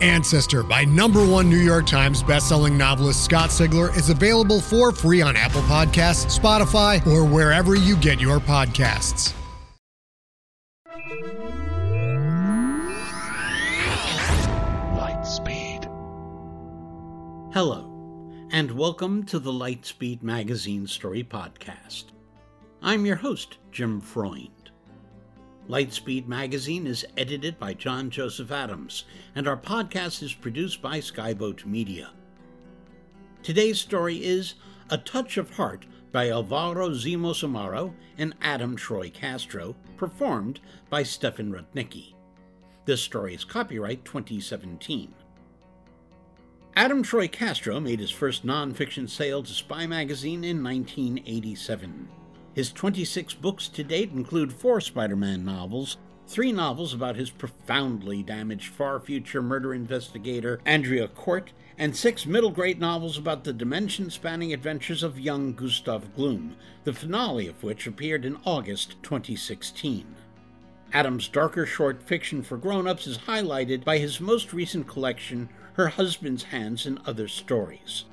Ancestor by number one New York Times bestselling novelist Scott Sigler is available for free on Apple Podcasts, Spotify, or wherever you get your podcasts. Lightspeed. Hello, and welcome to the Lightspeed Magazine Story Podcast. I'm your host, Jim Freund. Lightspeed Magazine is edited by John Joseph Adams, and our podcast is produced by Skyboat Media. Today's story is A Touch of Heart by Alvaro Zinos Amaro and Adam Troy Castro, performed by Stefan Rudnicki. This story is copyright 2017. Adam Troy Castro made his first nonfiction sale to Spy magazine in 1987. His 26 books to date include four Spider Man novels, three novels about his profoundly damaged far future murder investigator Andrea Cort, and six middle grade novels about the dimension spanning adventures of young Gustav Gloom, the finale of which appeared in August 2016. Adam's darker short fiction for grown ups is highlighted by his most recent collection, Her Husband's Hands and Other Stories.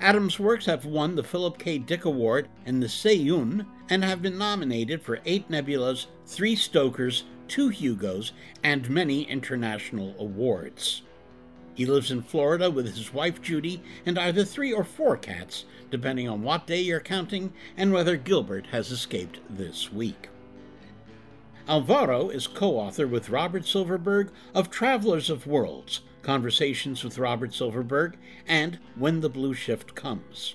Adams' works have won the Philip K. Dick Award and the Seiun and have been nominated for eight Nebulas, three Stokers, two Hugos, and many international awards. He lives in Florida with his wife Judy and either three or four cats, depending on what day you're counting and whether Gilbert has escaped this week. Alvaro is co author with Robert Silverberg of Travelers of Worlds Conversations with Robert Silverberg and When the Blue Shift Comes.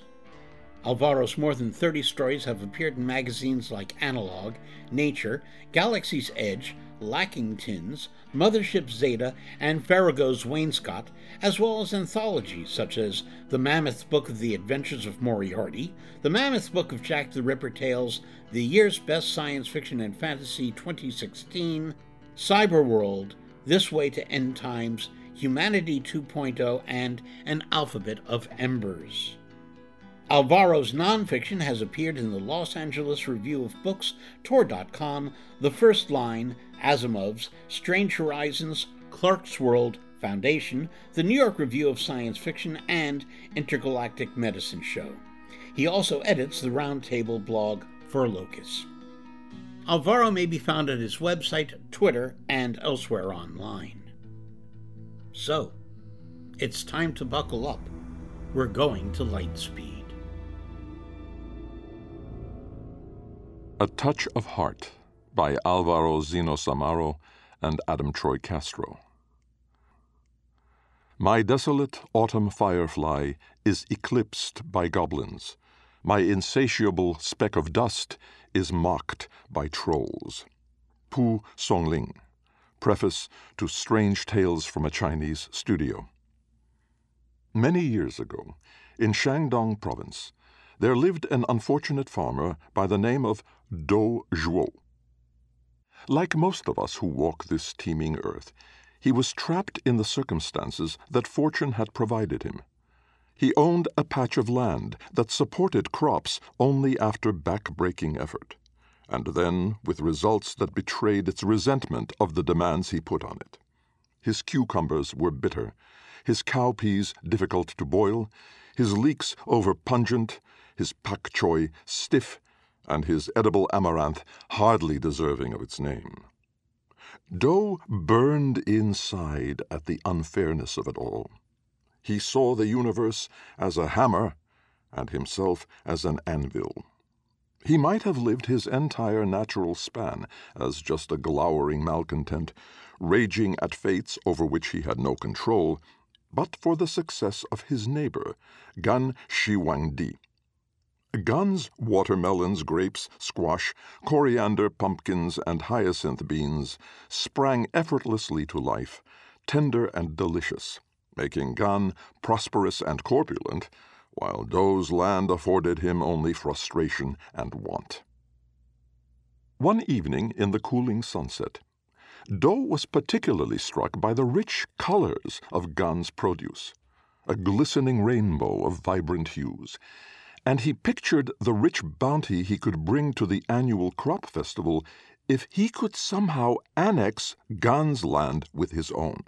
Alvaro's more than 30 stories have appeared in magazines like Analog, Nature, Galaxy's Edge, Lackington's, Mothership Zeta, and Farrago's Wainscot, as well as anthologies such as The Mammoth Book of the Adventures of Moriarty, The Mammoth Book of Jack the Ripper Tales, The Year's Best Science Fiction and Fantasy 2016, Cyberworld, This Way to End Times, Humanity 2.0, and An Alphabet of Embers. Alvaro's nonfiction has appeared in the Los Angeles Review of Books, Tor.com, The First Line, Asimov's, Strange Horizons, Clarkesworld, Foundation, the New York Review of Science Fiction, and Intergalactic Medicine Show. He also edits the Roundtable blog for Locus. Alvaro may be found at his website, Twitter, and elsewhere online. So, it's time to buckle up. We're going to light speed. A Touch of Heart by Alvaro Zinos Amaro and Adam Troy Castro. My desolate autumn firefly is eclipsed by goblins. My insatiable speck of dust is mocked by trolls. Pu Songling. Preface to Strange Tales from a Chinese Studio. Many years ago, in Shandong Province, there lived an unfortunate farmer by the name of Dou Zhuo. Like most of us who walk this teeming earth, he was trapped in the circumstances that fortune had provided him. He owned a patch of land that supported crops only after back-breaking effort, and then with results that betrayed its resentment of the demands he put on it. His cucumbers were bitter, his cowpeas difficult to boil, his leeks over pungent, his pak choi stiff, and his edible amaranth hardly deserving of its name. Dou burned inside at the unfairness of it all. He saw the universe as a hammer and himself as an anvil. He might have lived his entire natural span as just a glowering malcontent, raging at fates over which he had no control, but for the success of his neighbor, Gan Shiwangdi. Gan's, watermelons, grapes, squash, coriander, pumpkins, and hyacinth beans sprang effortlessly to life, tender and delicious, making Gan prosperous and corpulent, while Dou's land afforded him only frustration and want. One evening in the cooling sunset, Dou was particularly struck by the rich colors of Gan's produce, a glistening rainbow of vibrant hues, and he pictured the rich bounty he could bring to the annual crop festival if he could somehow annex Gan's land with his own.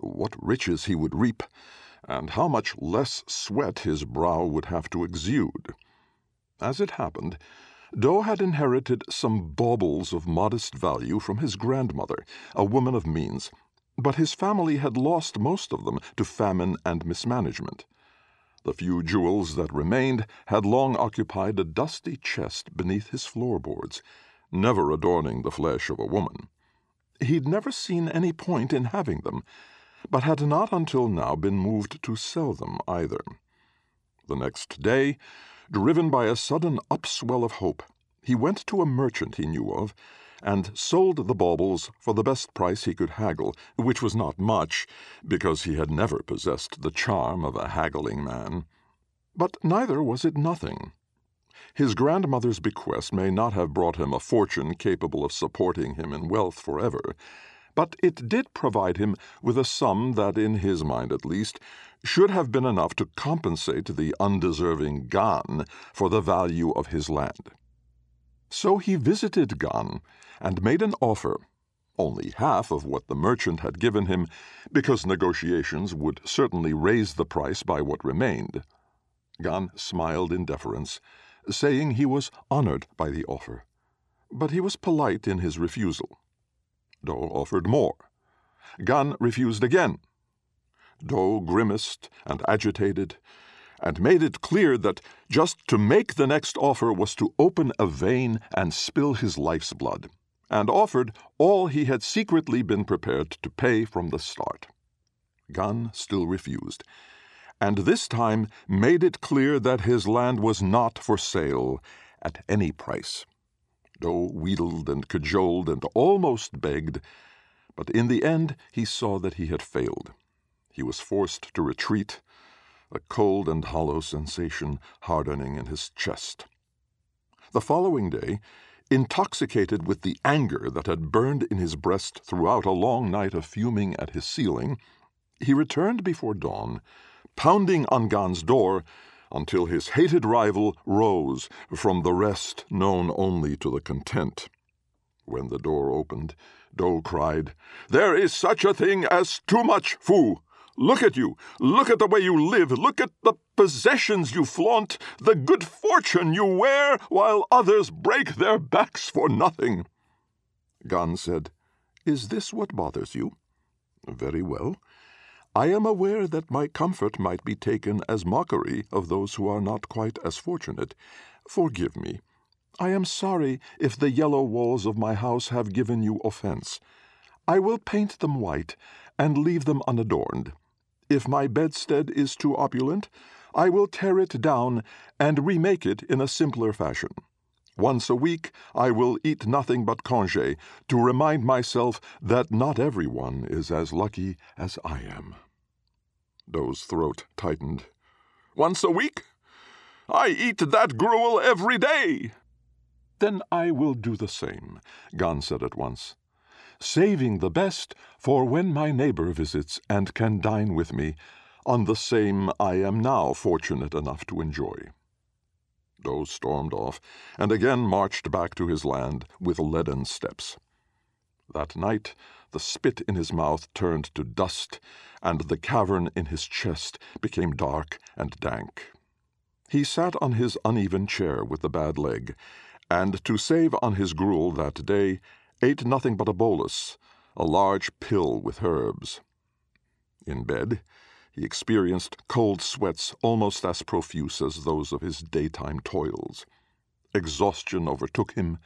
What riches he would reap, and how much less sweat his brow would have to exude. As it happened, Dou had inherited some baubles of modest value from his grandmother, a woman of means, but his family had lost most of them to famine and mismanagement. The few jewels that remained had long occupied a dusty chest beneath his floorboards, never adorning the flesh of a woman. He'd never seen any point in having them, but had not until now been moved to sell them either. The next day, driven by a sudden upswell of hope, he went to a merchant he knew of and sold the baubles for the best price he could haggle, which was not much, because he had never possessed the charm of a haggling man. But neither was it nothing. His grandmother's bequest may not have brought him a fortune capable of supporting him in wealth forever, but it did provide him with a sum that, in his mind at least, should have been enough to compensate the undeserving Gan for the value of his land. So he visited Gan and made an offer, only half of what the merchant had given him, because negotiations would certainly raise the price by what remained. Gan smiled in deference, saying he was honored by the offer, but he was polite in his refusal. Dou offered more. Gan refused again. Dou grimaced and agitated, and made it clear that just to make the next offer was to open a vein and spill his life's blood, and offered all he had secretly been prepared to pay from the start. Gan still refused, and this time made it clear that his land was not for sale at any price. Dou wheedled and cajoled and almost begged, but in the end he saw that he had failed. He was forced to retreat, a cold and hollow sensation hardening in his chest. The following day, intoxicated with the anger that had burned in his breast throughout a long night of fuming at his ceiling, he returned before dawn, pounding on Gan's door until his hated rival rose from the rest known only to the content. When the door opened, Dou cried, There is such a thing as too much fu! Look at you! Look at the way you live! Look at the possessions you flaunt! The good fortune you wear, while others break their backs for nothing! Gan said, Is this what bothers you? Very well. I am aware that my comfort might be taken as mockery of those who are not quite as fortunate. Forgive me. I am sorry if the yellow walls of my house have given you offense. I will paint them white and leave them unadorned. If my bedstead is too opulent, I will tear it down and remake it in a simpler fashion. Once a week I will eat nothing but congee to remind myself that not everyone is as lucky as I am. Dou's throat tightened. Once a week? I eat that gruel every day. Then I will do the same, Gan said at once, saving the best for when my neighbor visits and can dine with me on the same I am now fortunate enough to enjoy. Dou stormed off, and again marched back to his land with leaden steps. That night the spit in his mouth turned to dust, and the cavern in his chest became dark and dank. He sat on his uneven chair with the bad leg, and to save on his gruel that day, ate nothing but a bolus, a large pill with herbs. In bed, he experienced cold sweats almost as profuse as those of his daytime toils. Exhaustion overtook him,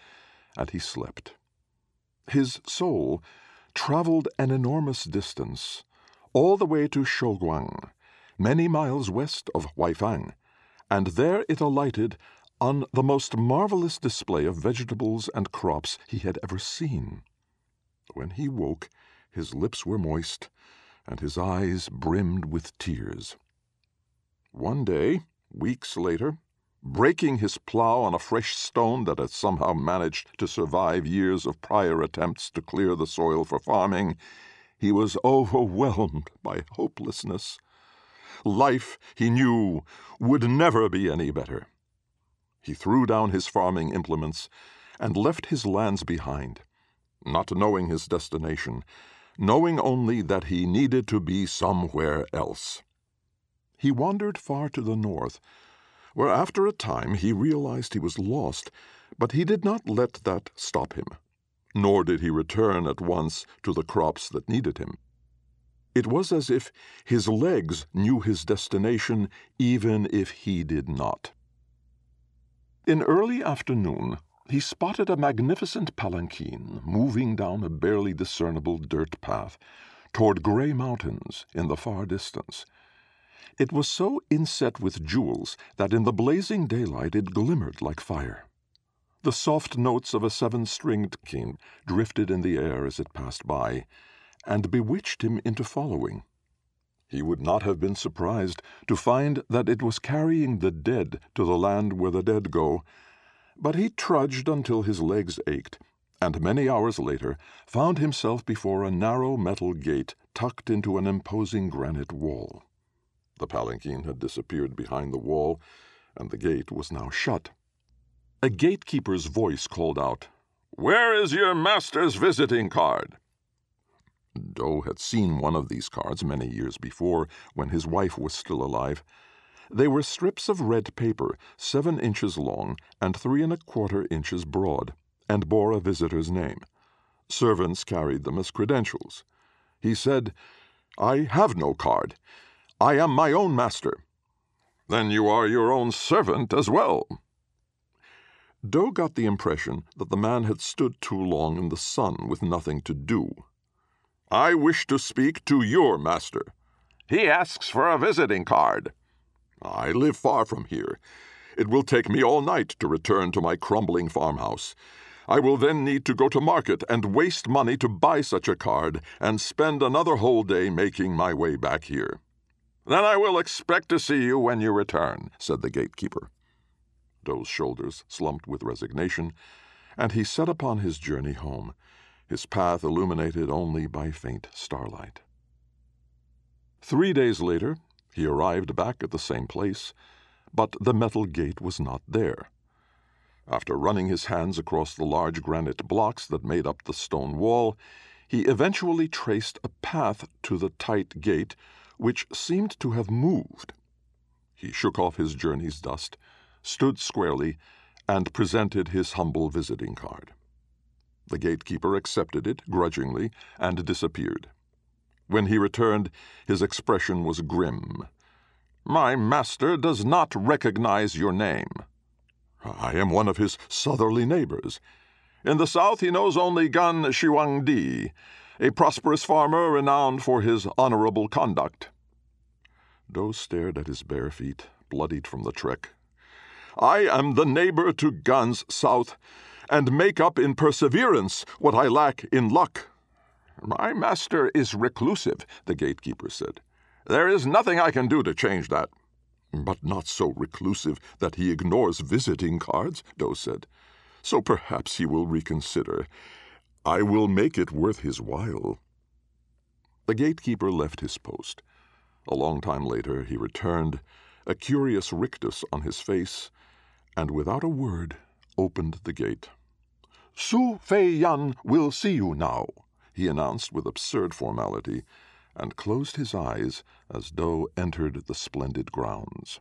and he slept. His soul traveled an enormous distance, all the way to Shouguang, many miles west of Weifang, and there it alighted on the most marvelous display of vegetables and crops he had ever seen. When he woke, his lips were moist, and his eyes brimmed with tears. One day, Weeks later, breaking his plow on a fresh stone that had somehow managed to survive years of prior attempts to clear the soil for farming, he was overwhelmed by hopelessness. Life, he knew, would never be any better. He threw down his farming implements and left his lands behind, not knowing his destination, knowing only that he needed to be somewhere else. He wandered far to the north, where after a time he realized he was lost, but he did not let that stop him, nor did he return at once to the crops that needed him. It was as if his legs knew his destination even if he did not. In early afternoon, he spotted a magnificent palanquin moving down a barely discernible dirt path toward gray mountains in the far distance. It was so inset with jewels that in the blazing daylight it glimmered like fire. The soft notes of a seven stringed qin drifted in the air as it passed by, and bewitched him into following. He would not have been surprised to find that it was carrying the dead to the land where the dead go, but he trudged until his legs ached, and many hours later found himself before a narrow metal gate tucked into an imposing granite wall. The palanquin had disappeared behind the wall, and the gate was now shut. A gatekeeper's voice called out, Where is your master's visiting card? Dou had seen one of these cards many years before, when his wife was still alive. They were strips of red paper, seven inches long and three and a quarter inches broad, and bore a visitor's name. Servants carried them as credentials. He said, I have no card. I am my own master. Then you are your own servant as well. Dou got the impression that the man had stood too long in the sun with nothing to do. I wish to speak to your master. He asks for a visiting card. I live far from here. It will take me all night to return to my crumbling farmhouse. I will then need to go to market and waste money to buy such a card and spend another whole day making my way back here. Then I will expect to see you when you return, said the gatekeeper. Dou's shoulders slumped with resignation, and he set upon his journey home his path illuminated only by faint starlight. Three days later, he arrived back at the same place, but the metal gate was not there. After running his hands across the large granite blocks that made up the stone wall, he eventually traced a path to the tight gate, which seemed to have moved. He shook off his journey's dust, stood squarely, and presented his humble visiting card. The gatekeeper accepted it grudgingly and disappeared. When he returned, his expression was grim. My master does not recognize your name. I am one of his southerly neighbors. In the south, he knows only Gan Shiwangdi, a prosperous farmer renowned for his honorable conduct. Dou stared at his bare feet, bloodied from the trek. I am the neighbor to Gan's south, and make up in perseverance what I lack in luck. My master is reclusive, the gatekeeper said. There is nothing I can do to change that. But not so reclusive that he ignores visiting cards, Dou said. So perhaps he will reconsider. I will make it worth his while. The gatekeeper left his post. A long time later he returned, a curious rictus on his face, and without a word opened the gate. Su Fei Yan will see you now, he announced with absurd formality, and closed his eyes as Dou entered the splendid grounds.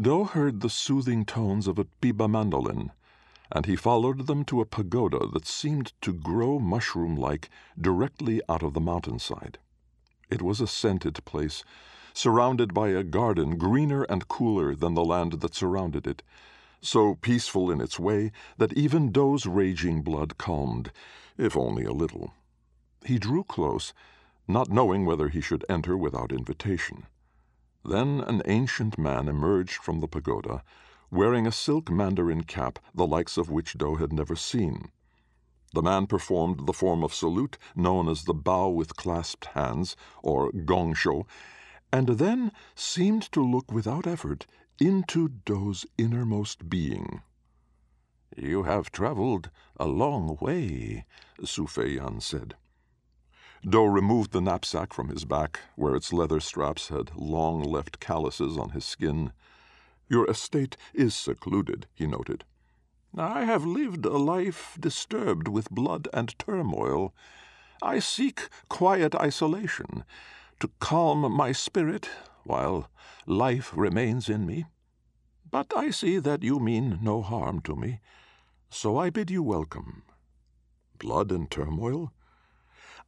Dou heard the soothing tones of a pipa mandolin, and he followed them to a pagoda that seemed to grow mushroom like directly out of the mountainside. It was a scented place, surrounded by a garden greener and cooler than the land that surrounded it, so peaceful in its way that even Dou's raging blood calmed, if only a little. He drew close, not knowing whether he should enter without invitation. Then an ancient man emerged from the pagoda, wearing a silk mandarin cap the likes of which Dou had never seen. The man performed the form of salute known as the bow with clasped hands, or gongshou, and then seemed to look without effort into Dou's innermost being. You have traveled a long way, Su Fei-yan said. Dou removed the knapsack from his back, where its leather straps had long left calluses on his skin. Your estate is secluded, he noted. I have lived a life disturbed with blood and turmoil. I seek quiet isolation to calm my spirit while life remains in me. But I see that you mean no harm to me, so I bid you welcome. Blood and turmoil?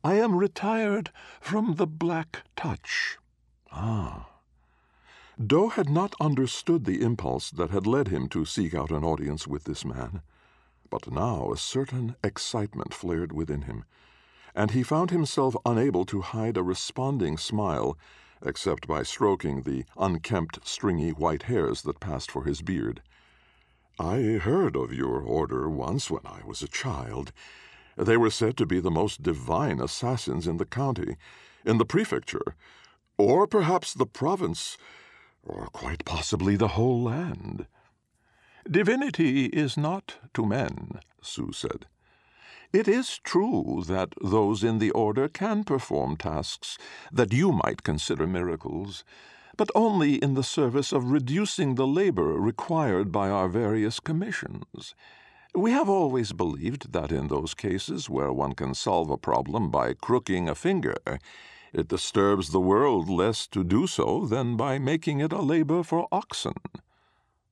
I am retired from the Black Touch. Ah. Dou had not understood the impulse that had led him to seek out an audience with this man, but now a certain excitement flared within him, and he found himself unable to hide a responding smile except by stroking the unkempt, stringy white hairs that passed for his beard. I heard of your order once when I was a child. They were said to be the most divine assassins in the county, in the prefecture, or perhaps the province, or quite possibly the whole land. Divinity is not to men, Su said. It is true that those in the order can perform tasks that you might consider miracles, but only in the service of reducing the labor required by our various commissions. We have always believed that in those cases where one can solve a problem by crooking a finger, it disturbs the world less to do so than by making it a labor for oxen.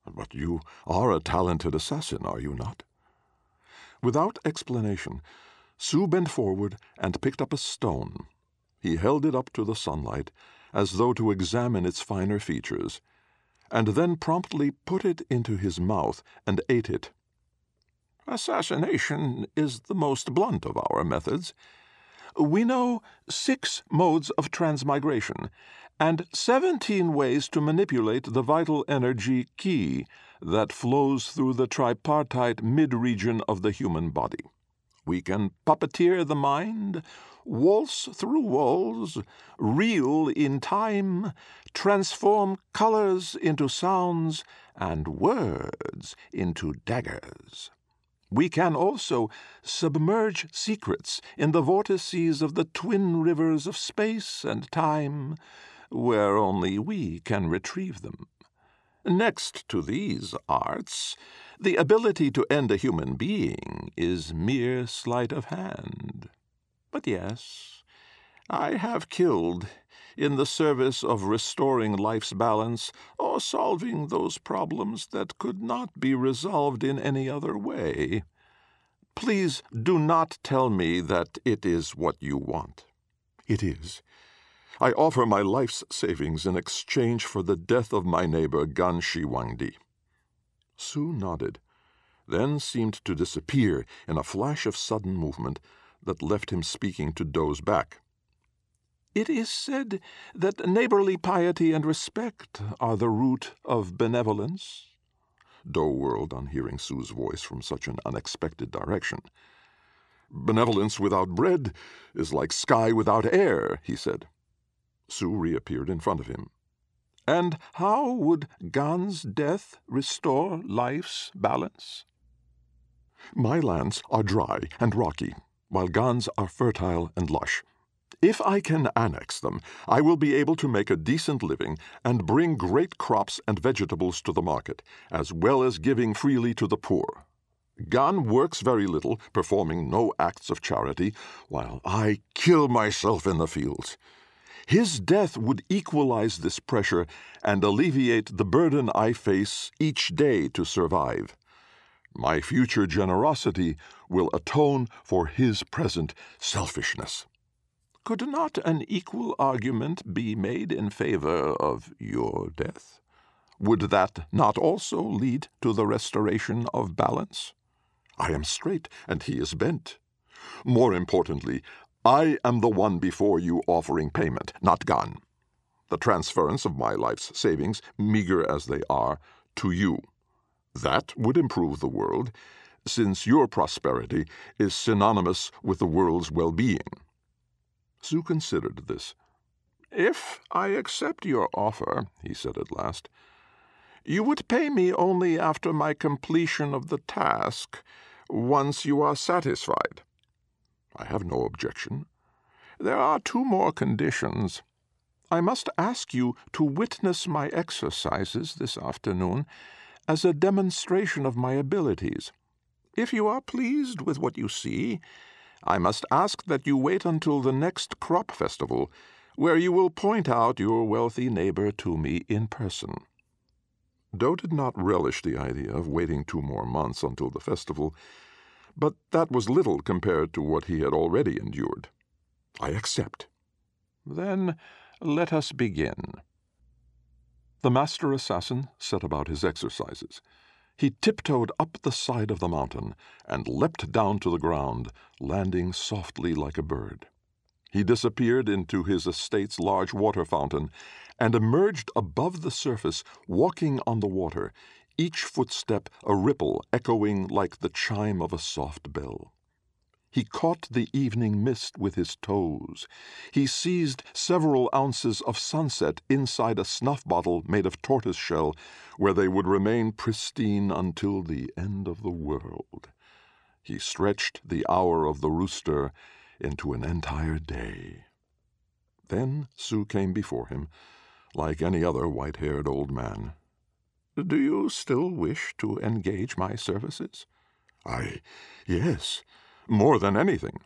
But you are a talented assassin, are you not? Without explanation, Su bent forward and picked up a stone. He held it up to the sunlight, as though to examine its finer features, and then promptly put it into his mouth and ate it. Assassination is the most blunt of our methods. We know six modes of transmigration and seventeen ways to manipulate the vital energy ki that flows through the tripartite mid region of the human body. We can puppeteer the mind, waltz through walls, reel in time, transform colors into sounds, and words into daggers. We can also submerge secrets in the vortices of the twin rivers of space and time, where only we can retrieve them. Next to these arts, the ability to end a human being is mere sleight of hand. But yes, I have killed in the service of restoring life's balance or solving those problems that could not be resolved in any other way. Please do not tell me that it is what you want. It is. I offer my life's savings in exchange for the death of my neighbor Gan Shi Huangdi. Su nodded, then seemed to disappear in a flash of sudden movement that left him speaking to Dou's back. It is said that neighborly piety and respect are the root of benevolence. Dou whirled on hearing Su's voice from such an unexpected direction. Benevolence without bread is like sky without air, he said. Su reappeared in front of him. And how would Gan's death restore life's balance? My lands are dry and rocky, while Gan's are fertile and lush. If I can annex them, I will be able to make a decent living and bring great crops and vegetables to the market, as well as giving freely to the poor. Gan works very little, performing no acts of charity, while I kill myself in the fields. His death would equalize this pressure and alleviate the burden I face each day to survive. My future generosity will atone for his present selfishness. Could not an equal argument be made in favor of your death? Would that not also lead to the restoration of balance? I am straight, and he is bent. More importantly, I am the one before you offering payment, not Gan. The transference of my life's savings, meager as they are, to you. That would improve the world, since your prosperity is synonymous with the world's well being. Su considered this. If I accept your offer, he said at last, you would pay me only after my completion of the task, once you are satisfied. I have no objection. There are two more conditions. I must ask you to witness my exercises this afternoon as a demonstration of my abilities. If you are pleased with what you see, I must ask that you wait until the next crop festival, where you will point out your wealthy neighbor to me in person. Dou did not relish the idea of waiting two more months until the festival, but that was little compared to what he had already endured. I accept. Then let us begin. The master assassin set about his exercises. He tiptoed up the side of the mountain and leapt down to the ground, landing softly like a bird. He disappeared into his estate's large water fountain and emerged above the surface, walking on the water, each footstep a ripple echoing like the chime of a soft bell. He caught the evening mist with his toes. He seized several ounces of sunset inside a snuff bottle made of tortoise shell, where they would remain pristine until the end of the world. He stretched the hour of the rooster into an entire day. Then Su came before him, like any other white haired old man. Do you still wish to engage my services? I. yes more than anything.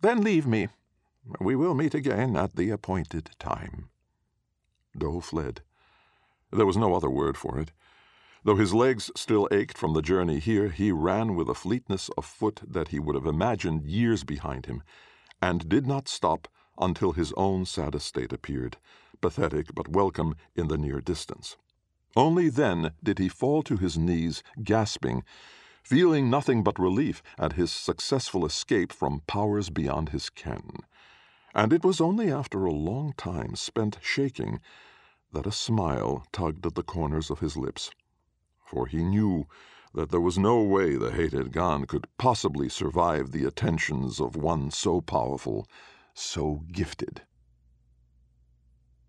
Then leave me. We will meet again at the appointed time. Dou fled. There was no other word for it. Though his legs still ached from the journey here, he ran with a fleetness of foot that he would have imagined years behind him, and did not stop until his own sad estate appeared, pathetic but welcome in the near distance. Only then did he fall to his knees, gasping, feeling nothing but relief at his successful escape from powers beyond his ken. And it was only after a long time spent shaking that a smile tugged at the corners of his lips, for he knew that there was no way the hated Gan could possibly survive the attentions of one so powerful, so gifted.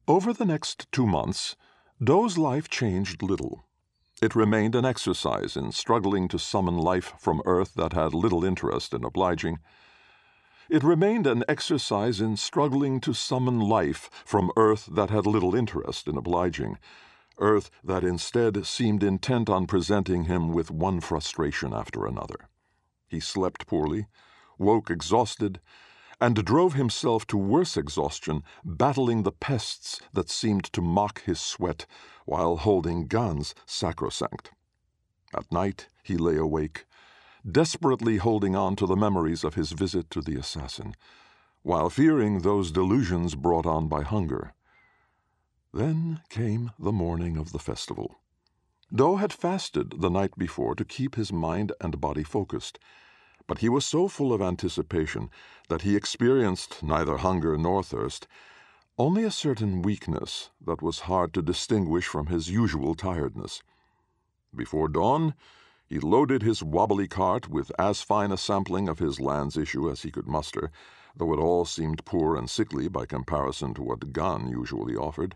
Over the next two months, Dou's life changed little. It remained an exercise in struggling to summon life from earth that had little interest in obliging. It remained an exercise in struggling to summon life from earth that had little interest in obliging, earth that instead seemed intent on presenting him with one frustration after another. He slept poorly, woke exhausted, and drove himself to worse exhaustion, battling the pests that seemed to mock his sweat while holding Gan's sacrosanct. At night he lay awake, desperately holding on to the memories of his visit to the assassin, while fearing those delusions brought on by hunger. Then came the morning of the festival. Dou had fasted the night before to keep his mind and body focused, but he was so full of anticipation that he experienced neither hunger nor thirst, only a certain weakness that was hard to distinguish from his usual tiredness. Before dawn, he loaded his wobbly cart with as fine a sampling of his land's issue as he could muster, though it all seemed poor and sickly by comparison to what Gan usually offered.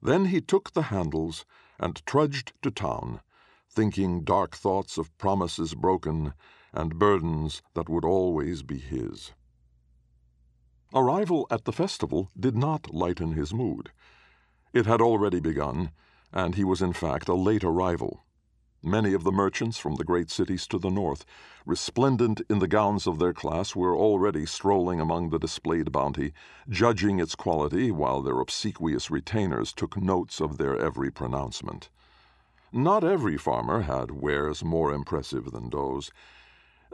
Then he took the handles and trudged to town, thinking dark thoughts of promises broken and burdens that would always be his. Arrival at the festival did not lighten his mood. It had already begun, and he was in fact a late arrival. Many of the merchants from the great cities to the north, resplendent in the gowns of their class, were already strolling among the displayed bounty, judging its quality while their obsequious retainers took notes of their every pronouncement. Not every farmer had wares more impressive than Dou's,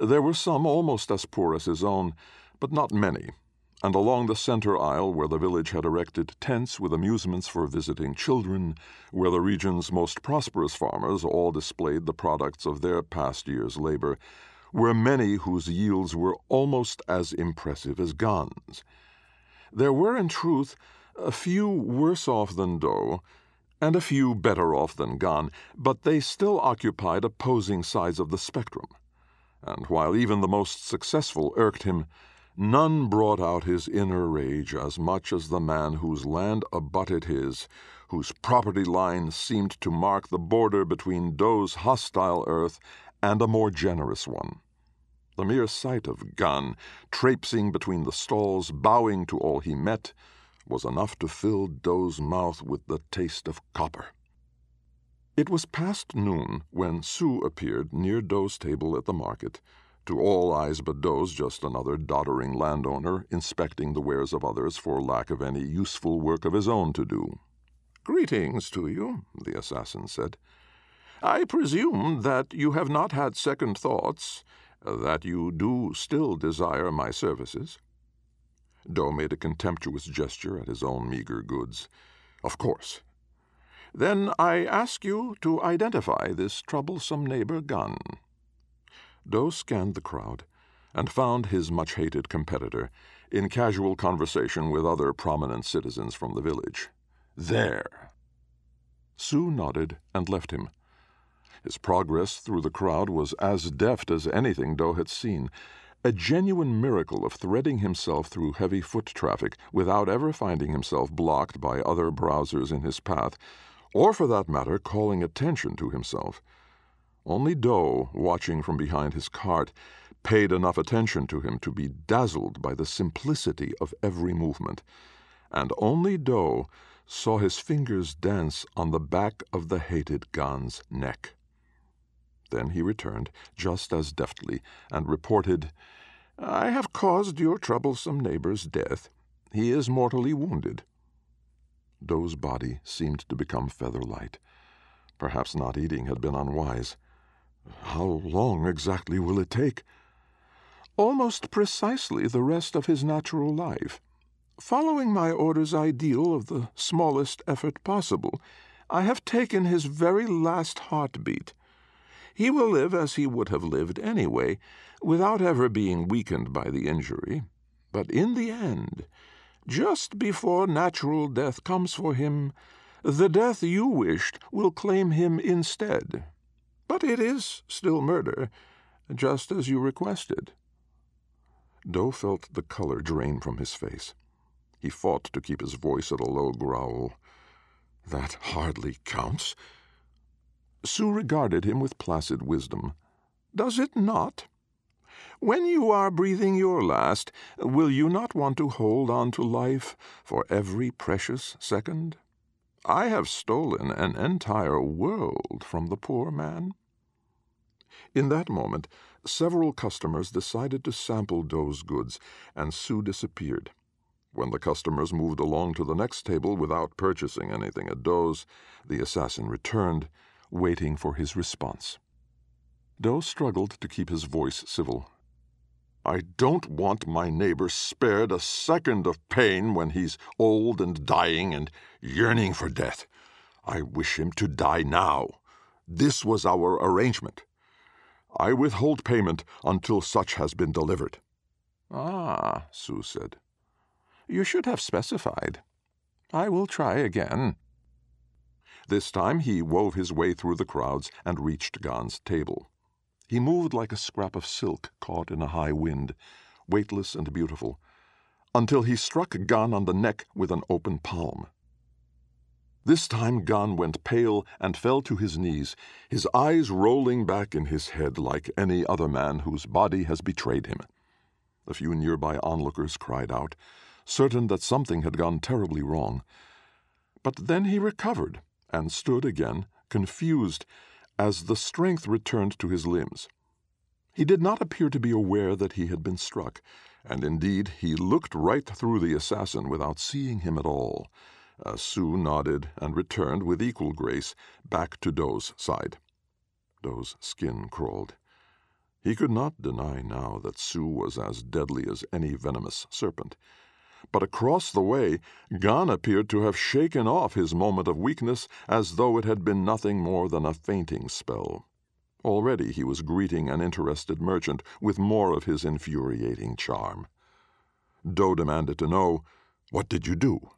there were some almost as poor as his own, but not many, and along the center aisle, where the village had erected tents with amusements for visiting children, where the region's most prosperous farmers all displayed the products of their past year's labor, were many whose yields were almost as impressive as Gan's. There were, in truth, a few worse off than Dou, and a few better off than Gan, but they still occupied opposing sides of the spectrum and while even the most successful irked him, None brought out his inner rage as much as the man whose land abutted his, whose property line seemed to mark the border between Dou's hostile earth and a more generous one. The mere sight of Gan, traipsing between the stalls, bowing to all he met, was enough to fill Dou's mouth with the taste of copper. It was past noon when Su appeared near Dou's table at the market, to all eyes but Dou's just another doddering landowner inspecting the wares of others for lack of any useful work of his own to do. Greetings to you, the assassin said. I presume that you have not had second thoughts, that you do still desire my services. Dou made a contemptuous gesture at his own meager goods. Of course, then I ask you to identify this troublesome neighbor Gan. Dou scanned the crowd and found his much hated competitor in casual conversation with other prominent citizens from the village. There. Su nodded and left him. His progress through the crowd was as deft as anything Dou had seen, a genuine miracle of threading himself through heavy foot traffic without ever finding himself blocked by other browsers in his path or for that matter, calling attention to himself. Only Dou, watching from behind his cart, paid enough attention to him to be dazzled by the simplicity of every movement, and only Dou saw his fingers dance on the back of the hated Gan's neck. Then he returned, just as deftly, and reported, I have caused your troublesome neighbor's death. He is mortally wounded. Dou's body seemed to become feather light. Perhaps not eating had been unwise. How long exactly will it take? Almost precisely the rest of his natural life. Following my order's ideal of the smallest effort possible, I have taken his very last heartbeat. He will live as he would have lived anyway, without ever being weakened by the injury. But in the end, just before natural death comes for him, the death you wished will claim him instead. But it is still murder, just as you requested. Dou felt the color drain from his face. He fought to keep his voice at a low growl. That hardly counts. Su regarded him with placid wisdom. Does it not? When you are breathing your last, will you not want to hold on to life for every precious second? I have stolen an entire world from the poor man. In that moment, several customers decided to sample Dou's goods, and Su disappeared. When the customers moved along to the next table without purchasing anything at Dou's, the assassin returned, waiting for his response. Dou struggled to keep his voice civil. I don't want my neighbor spared a second of pain when he's old and dying and yearning for death. I wish him to die now. This was our arrangement. I withhold payment until such has been delivered. Ah, Su said. You should have specified. I will try again. This time he wove his way through the crowds and reached Gan's table. He moved like a scrap of silk caught in a high wind, weightless and beautiful, until he struck Gan on the neck with an open palm. This time Gan went pale and fell to his knees, his eyes rolling back in his head like any other man whose body has betrayed him. A few nearby onlookers cried out, certain that something had gone terribly wrong. But then he recovered and stood again, confused as the strength returned to his limbs. He did not appear to be aware that he had been struck, and indeed he looked right through the assassin without seeing him at all. Uh, Su nodded and returned with equal grace back to Dou's side. Dou's skin crawled. He could not deny now that Su was as deadly as any venomous serpent but across the way, Gan appeared to have shaken off his moment of weakness as though it had been nothing more than a fainting spell. Already he was greeting an interested merchant with more of his infuriating charm. Dou demanded to know, What did you do?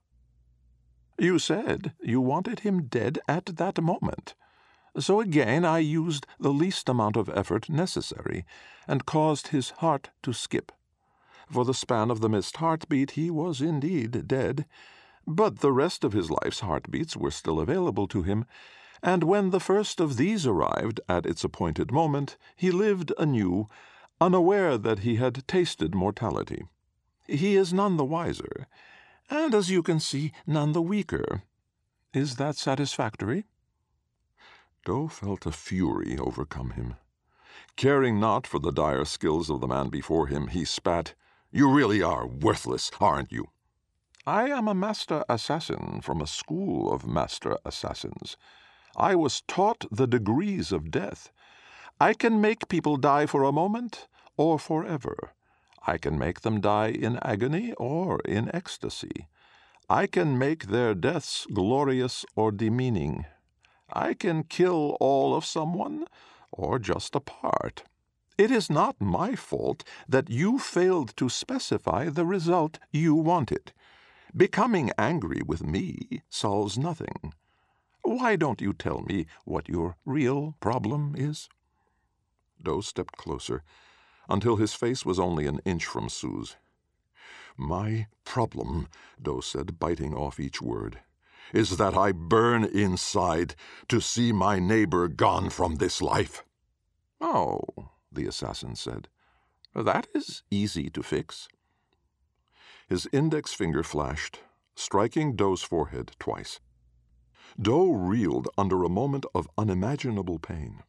You said you wanted him dead at that moment. So again I used the least amount of effort necessary, and caused his heart to skip. For the span of the missed heartbeat, he was indeed dead. But the rest of his life's heartbeats were still available to him, and when the first of these arrived at its appointed moment, he lived anew, unaware that he had tasted mortality. He is none the wiser, and as you can see, none the weaker. Is that satisfactory? Dou felt a fury overcome him. Caring not for the dire skills of the man before him, he spat, You really are worthless, aren't you? I am a master assassin from a school of master assassins. I was taught the degrees of death. I can make people die for a moment or forever. I can make them die in agony or in ecstasy. I can make their deaths glorious or demeaning. I can kill all of someone or just a part. It is not my fault that you failed to specify the result you wanted. Becoming angry with me solves nothing. Why don't you tell me what your real problem is? Dou stepped closer until his face was only an inch from Su's. My problem, Dou said, biting off each word, is that I burn inside to see my neighbor gone from this life. Oh, the assassin said, that is easy to fix. His index finger flashed, striking Dou's forehead twice. Dou reeled under a moment of unimaginable pain.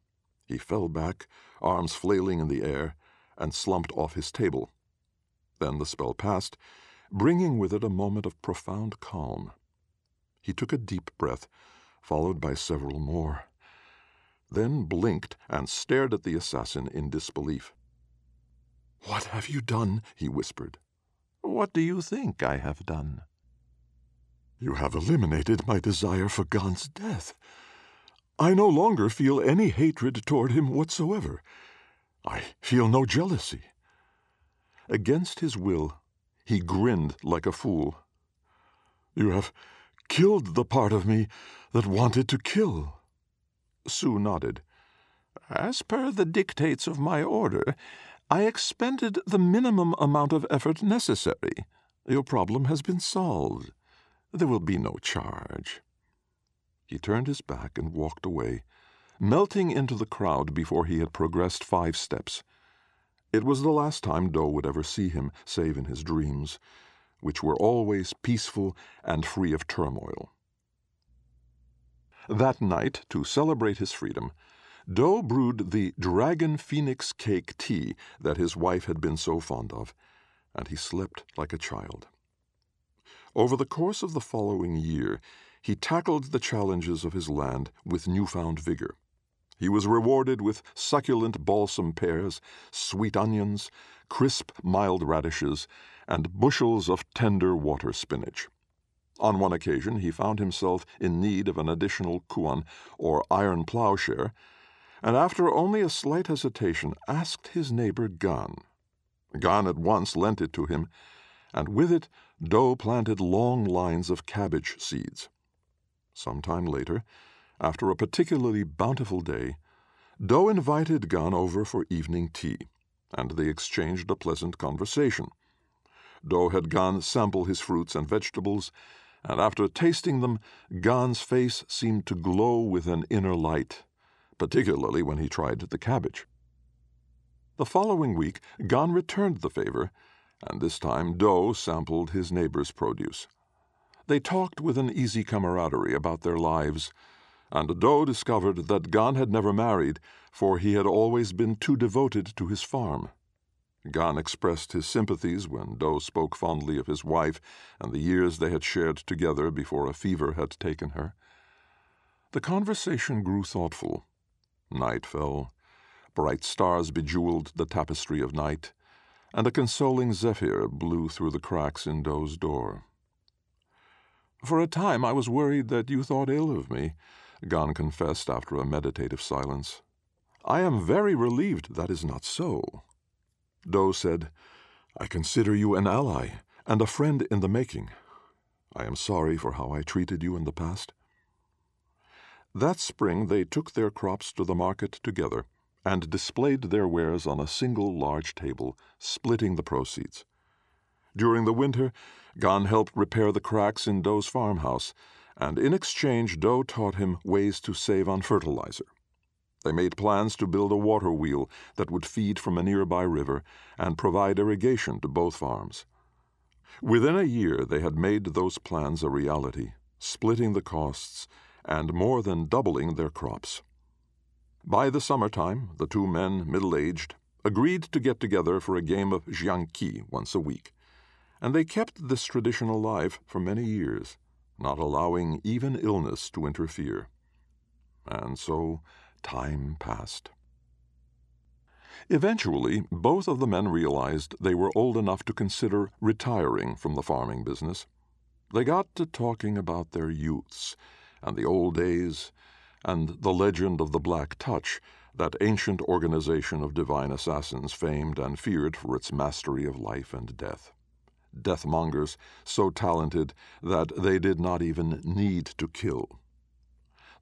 He fell back, arms flailing in the air, and slumped off his table. Then the spell passed, bringing with it a moment of profound calm. He took a deep breath, followed by several more, then blinked and stared at the assassin in disbelief. What have you done? he whispered. What do you think I have done? You have eliminated my desire for Gan's death. I no longer feel any hatred toward him whatsoever. I feel no jealousy. Against his will, he grinned like a fool. You have killed the part of me that wanted to kill. Su nodded. As per the dictates of my order, I expended the minimum amount of effort necessary. Your problem has been solved. There will be no charge. He turned his back and walked away, melting into the crowd before he had progressed five steps. It was the last time Dou would ever see him, save in his dreams, which were always peaceful and free of turmoil. That night, to celebrate his freedom, Dou brewed the dragon phoenix cake tea that his wife had been so fond of, and he slept like a child. Over the course of the following year, he tackled the challenges of his land with newfound vigor. He was rewarded with succulent balsam pears, sweet onions, crisp mild radishes, and bushels of tender water spinach. On one occasion, he found himself in need of an additional kuan, or iron plowshare, and after only a slight hesitation, asked his neighbor Gan. Gan at once lent it to him, and with it Dou planted long lines of cabbage seeds. Some time later, after a particularly bountiful day, Dou invited Gan over for evening tea, and they exchanged a pleasant conversation. Dou had Gan sample his fruits and vegetables, and after tasting them, Gan's face seemed to glow with an inner light, particularly when he tried the cabbage. The following week, Gan returned the favor and this time Dou sampled his neighbor's produce. They talked with an easy camaraderie about their lives, and Dou discovered that Gan had never married, for he had always been too devoted to his farm. Gan expressed his sympathies when Dou spoke fondly of his wife and the years they had shared together before a fever had taken her. The conversation grew thoughtful. Night fell. Bright stars bejeweled the tapestry of night and a consoling zephyr blew through the cracks in Dou's door. For a time I was worried that you thought ill of me, Gan confessed after a meditative silence. I am very relieved that is not so. Dou said, I consider you an ally and a friend in the making. I am sorry for how I treated you in the past. That spring they took their crops to the market together and displayed their wares on a single large table, splitting the proceeds. During the winter, Gan helped repair the cracks in Dou's farmhouse, and in exchange, Dou taught him ways to save on fertilizer. They made plans to build a water wheel that would feed from a nearby river and provide irrigation to both farms. Within a year, they had made those plans a reality, splitting the costs and more than doubling their crops. By the summertime, the two men, middle aged, agreed to get together for a game of xiangqi once a week, and they kept this tradition alive for many years, not allowing even illness to interfere. And so time passed. Eventually, both of the men realized they were old enough to consider retiring from the farming business. They got to talking about their youths and the old days and the legend of the Black Touch, that ancient organization of divine assassins famed and feared for its mastery of life and death. Deathmongers so talented that they did not even need to kill.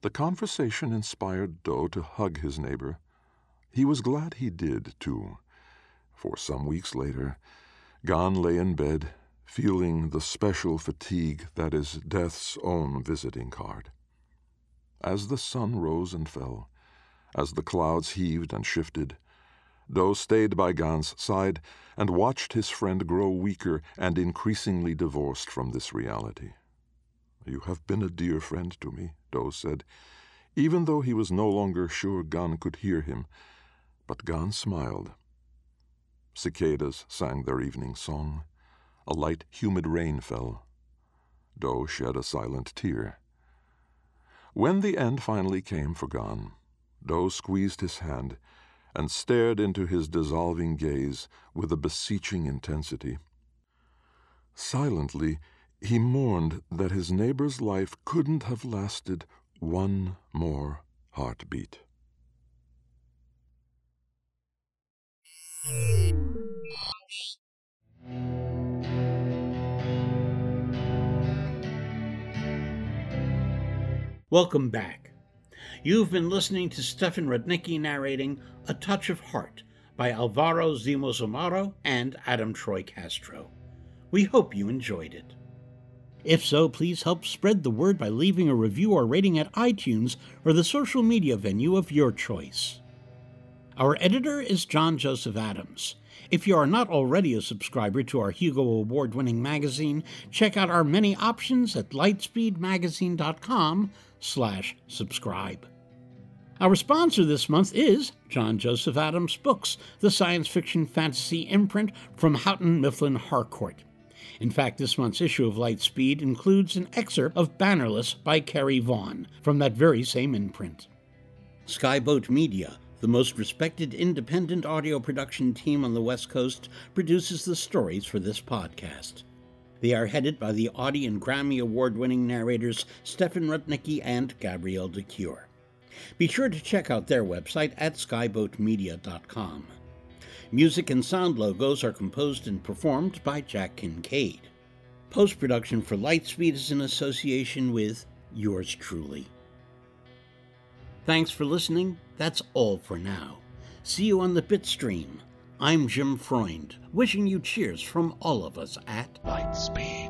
The conversation inspired Dou to hug his neighbor. He was glad he did, too, for some weeks later, Gan lay in bed, feeling the special fatigue that is death's own visiting card. As the sun rose and fell, as the clouds heaved and shifted, Dou stayed by Gan's side and watched his friend grow weaker and increasingly divorced from this reality. You have been a dear friend to me, Dou said, even though he was no longer sure Gan could hear him. But Gan smiled. Cicadas sang their evening song. A light, humid rain fell. Dou shed a silent tear. When the end finally came for Gan, Dou squeezed his hand and stared into his dissolving gaze with a beseeching intensity. Silently, he mourned that his neighbor's life couldn't have lasted one more heartbeat. Welcome back. You've been listening to Stefan Rudnicki narrating A Touch of Heart by Alvaro Zinos Amaro and Adam Troy Castro. We hope you enjoyed it. If so, please help spread the word by leaving a review or rating at iTunes or the social media venue of your choice. Our editor is John Joseph Adams. If you are not already a subscriber to our Hugo Award winning magazine, check out our many options at lightspeedmagazine.com slash subscribe. Our sponsor this month is John Joseph Adams Books, the science fiction fantasy imprint from Houghton Mifflin Harcourt. In fact, this month's issue of Lightspeed includes an excerpt of Bannerless by Carrie Vaughn from that very same imprint. Skyboat Media, the most respected independent audio production team on the West Coast, produces the stories for this podcast. They are headed by the Audie and Grammy Award winning narrators Stefan Rudnicki and Gabrielle de Cuir. Be sure to check out their website at skyboatmedia.com. Music and sound logos are composed and performed by Jack Kincaid. Post production for Lightspeed is in association with yours truly. Thanks for listening. That's all for now. See you on the Bitstream. I'm Jim Freund, wishing you cheers from all of us at Lightspeed.